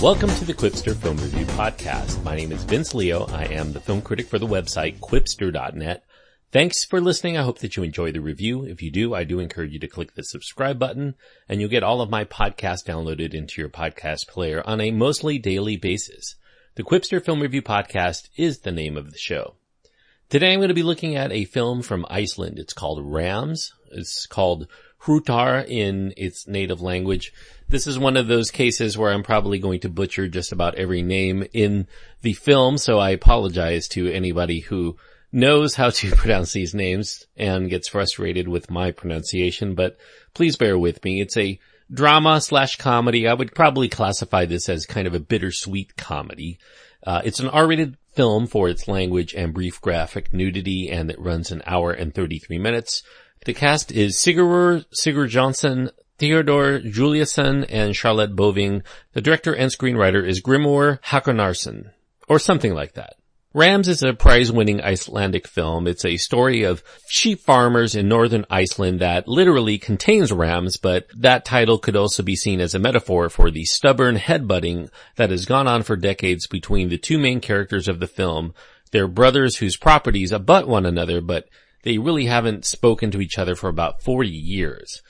welcome to the Qwipster Film Review Podcast. My name is Vince Leo. I am the film critic for the website qwipster.net. Thanks for listening. I hope that you enjoy the review. If you do, I do encourage you to click the subscribe button and you'll get all of my podcasts downloaded into your podcast player on a mostly daily basis. The Qwipster Film Review Podcast is the name of the show. Today I'm going to be looking at a film from Iceland. It's called Rams. It's called Hrútar in its native language. This is one of those cases where I'm probably going to butcher just about every name in the film, so I apologize to anybody who knows how to pronounce these names and gets frustrated with my pronunciation, but please bear with me. It's a drama slash comedy. I would probably classify this as kind of a bittersweet comedy. Uh, it's an R-rated film for its language and brief graphic nudity and it runs an hour and 33 minutes. The cast is Sigurður Sigurjonsson, Theodore Juliusson, and Charlotte Boving. The director and screenwriter is Grimur Hakonarson, or something like that. Rams is a prize-winning Icelandic film. It's a story of sheep farmers in northern Iceland that literally contains rams, but that title could also be seen as a metaphor for the stubborn headbutting that has gone on for decades between the two main characters of the film. They're brothers whose properties abut one another, but they really haven't spoken to each other for about 40 years.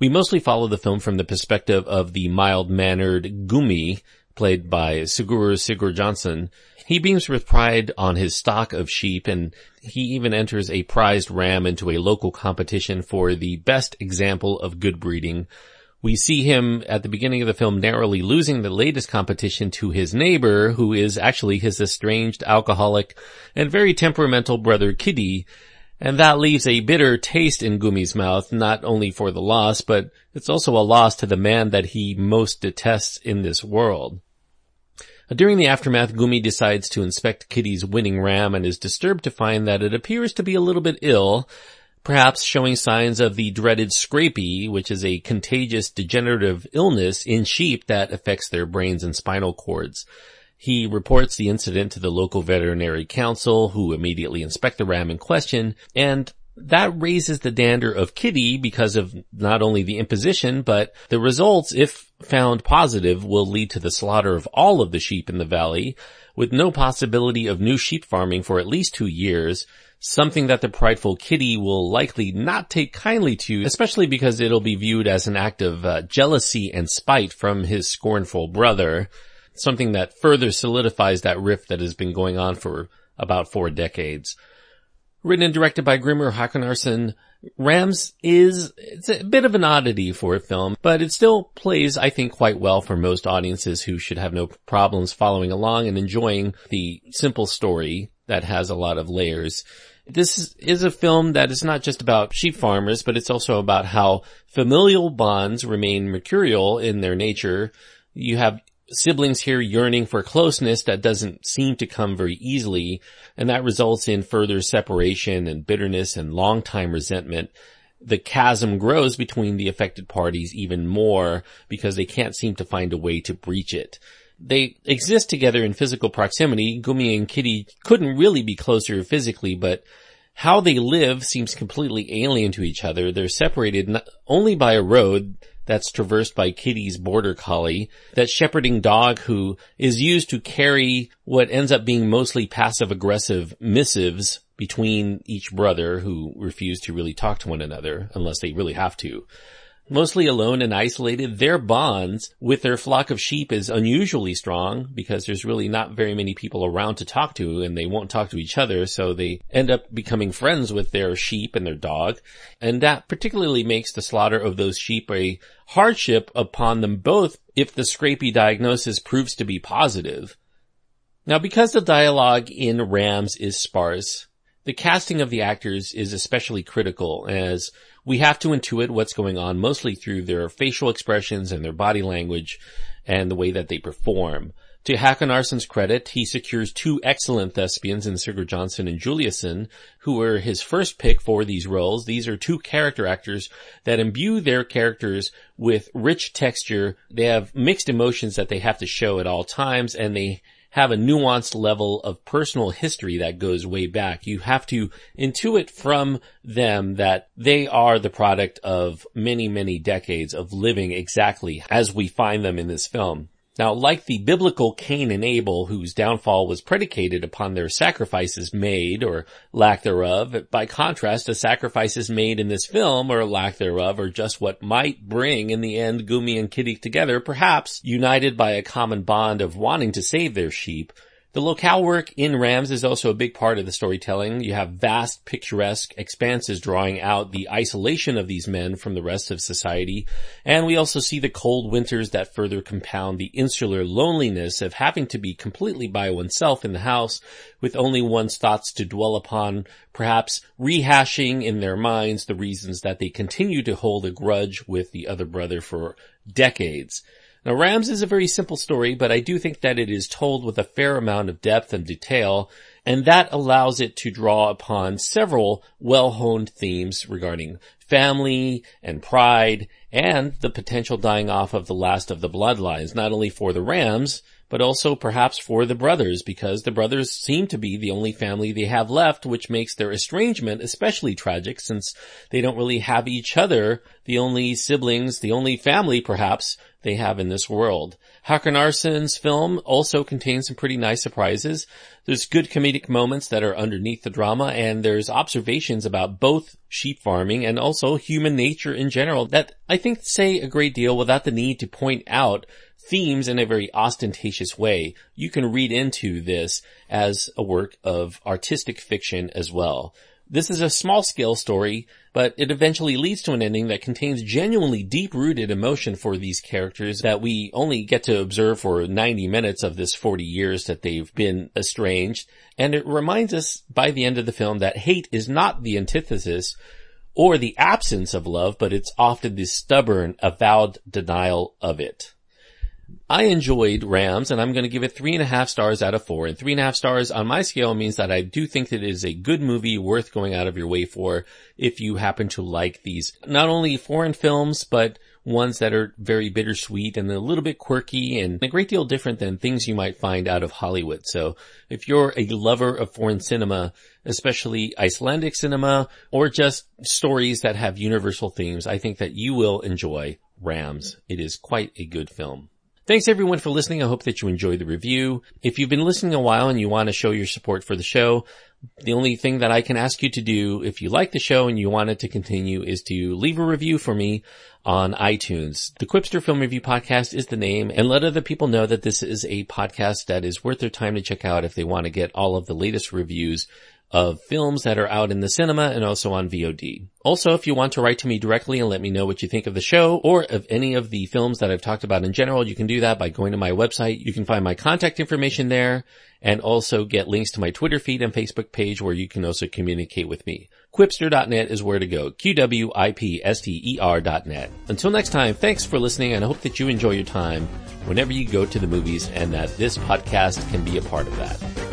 We mostly follow the film from the perspective of the mild-mannered Gummi, played by Sigurður Sigurjonsson, he beams with pride on his stock of sheep and he even enters a prized ram into a local competition for the best example of good breeding. We see him at the beginning of the film narrowly losing the latest competition to his neighbor, who is actually his estranged alcoholic and very temperamental brother Kiddi, and that leaves a bitter taste in Gummi's mouth, not only for the loss, but it's also a loss to the man that he most detests in this world. During the aftermath, Gummi decides to inspect Kiddi's winning ram and is disturbed to find that it appears to be a little bit ill, perhaps showing signs of the dreaded scrapie, which is a contagious degenerative illness in sheep that affects their brains and spinal cords. He reports the incident to the local veterinary council, who immediately inspect the ram in question, and that raises the dander of Kiddi because of not only the imposition, but the results, if found positive, will lead to the slaughter of all of the sheep in the valley, with no possibility of new sheep farming for at least two years, something that the prideful Kiddi will likely not take kindly to, especially because it'll be viewed as an act of uh, jealousy and spite from his scornful brother, something that further solidifies that rift that has been going on for about four decades. Written and directed by Grimur Hakonarson, Rams is, it's a bit of an oddity for a film, but it still plays, I think, quite well for most audiences who should have no problems following along and enjoying the simple story that has a lot of layers. This is a film that is not just about sheep farmers, but it's also about how familial bonds remain mercurial in their nature. You have siblings here yearning for closeness that doesn't seem to come very easily, and that results in further separation and bitterness and long time resentment. The chasm grows between the affected parties even more because they can't seem to find a way to breach it. They exist together in physical proximity. Gummi and Kiddi couldn't really be closer physically, but how they live seems completely alien to each other. They're separated only by a road that's traversed by Kiddi's border collie, that shepherding dog who is used to carry what ends up being mostly passive aggressive missives between each brother who refuse to really talk to one another unless they really have to. Mostly alone and isolated, their bonds with their flock of sheep is unusually strong because there's really not very many people around to talk to and they won't talk to each other. So they end up becoming friends with their sheep and their dog. And that particularly makes the slaughter of those sheep a hardship upon them both if the scrapie diagnosis proves to be positive. Now because the dialogue in Rams is sparse, the casting of the actors is especially critical as we have to intuit what's going on mostly through their facial expressions and their body language and the way that they perform. To Hakonarson's credit, he secures two excellent thespians in Sigurd Sigurjonsson and Juliusson, who were his first pick for these roles. These are two character actors that imbue their characters with rich texture. They have mixed emotions that they have to show at all times, and they have a nuanced level of personal history that goes way back. You have to intuit from them that they are the product of many, many decades of living exactly as we find them in this film. Now, like the biblical Cain and Abel, whose downfall was predicated upon their sacrifices made or lack thereof, by contrast, the sacrifices made in this film or lack thereof are just what might bring in the end Gummi and Kiddi together, perhaps united by a common bond of wanting to save their sheep, the locale work in Rams is also a big part of the storytelling. You have vast picturesque expanses drawing out the isolation of these men from the rest of society. And we also see the cold winters that further compound the insular loneliness of having to be completely by oneself in the house with only one's thoughts to dwell upon, perhaps rehashing in their minds the reasons that they continue to hold a grudge with the other brother for decades. Now Rams is a very simple story, but I do think that it is told with a fair amount of depth and detail, and that allows it to draw upon several well-honed themes regarding family and pride and the potential dying off of the last of the bloodlines, not only for the Rams, but also perhaps for the brothers because the brothers seem to be the only family they have left, which makes their estrangement especially tragic since they don't really have each other, the only siblings, the only family perhaps they have in this world. Hakonarson's film also contains some pretty nice surprises. There's good comedic moments that are underneath the drama and there's observations about both sheep farming and also human nature in general that I think say a great deal without the need to point out themes in a very ostentatious way. You can read into this as a work of artistic fiction as well. This is a small scale story, but it eventually leads to an ending that contains genuinely deep rooted emotion for these characters that we only get to observe for 90 minutes of this 40 years that they've been estranged. And it reminds us by the end of the film that hate is not the antithesis or the absence of love, but it's often the stubborn, avowed denial of it. I enjoyed Rams and I'm going to give it three and a half stars out of four. And three and a half stars on my scale means that I do think that it is a good movie worth going out of your way for if you happen to like these, not only foreign films, but ones that are very bittersweet and a little bit quirky and a great deal different than things you might find out of Hollywood. So if you're a lover of foreign cinema, especially Icelandic cinema or just stories that have universal themes, I think that you will enjoy Rams. It is quite a good film. Thanks everyone for listening. I hope that you enjoyed the review. If you've been listening a while and you want to show your support for the show, the only thing that I can ask you to do if you like the show and you want it to continue is to leave a review for me on iTunes. The Qwipster Film Review Podcast is the name and let other people know that this is a podcast that is worth their time to check out if they want to get all of the latest reviews of films that are out in the cinema and also on VOD. Also, if you want to write to me directly and let me know what you think of the show or of any of the films that I've talked about in general, you can do that by going to my website. You can find my contact information there and also get links to my Twitter feed and Facebook page where you can also communicate with me. Qwipster.net is where to go. Q-W-I-P-S-T-E-R dot net. Until next time, thanks for listening and I hope that you enjoy your time whenever you go to the movies and that this podcast can be a part of that.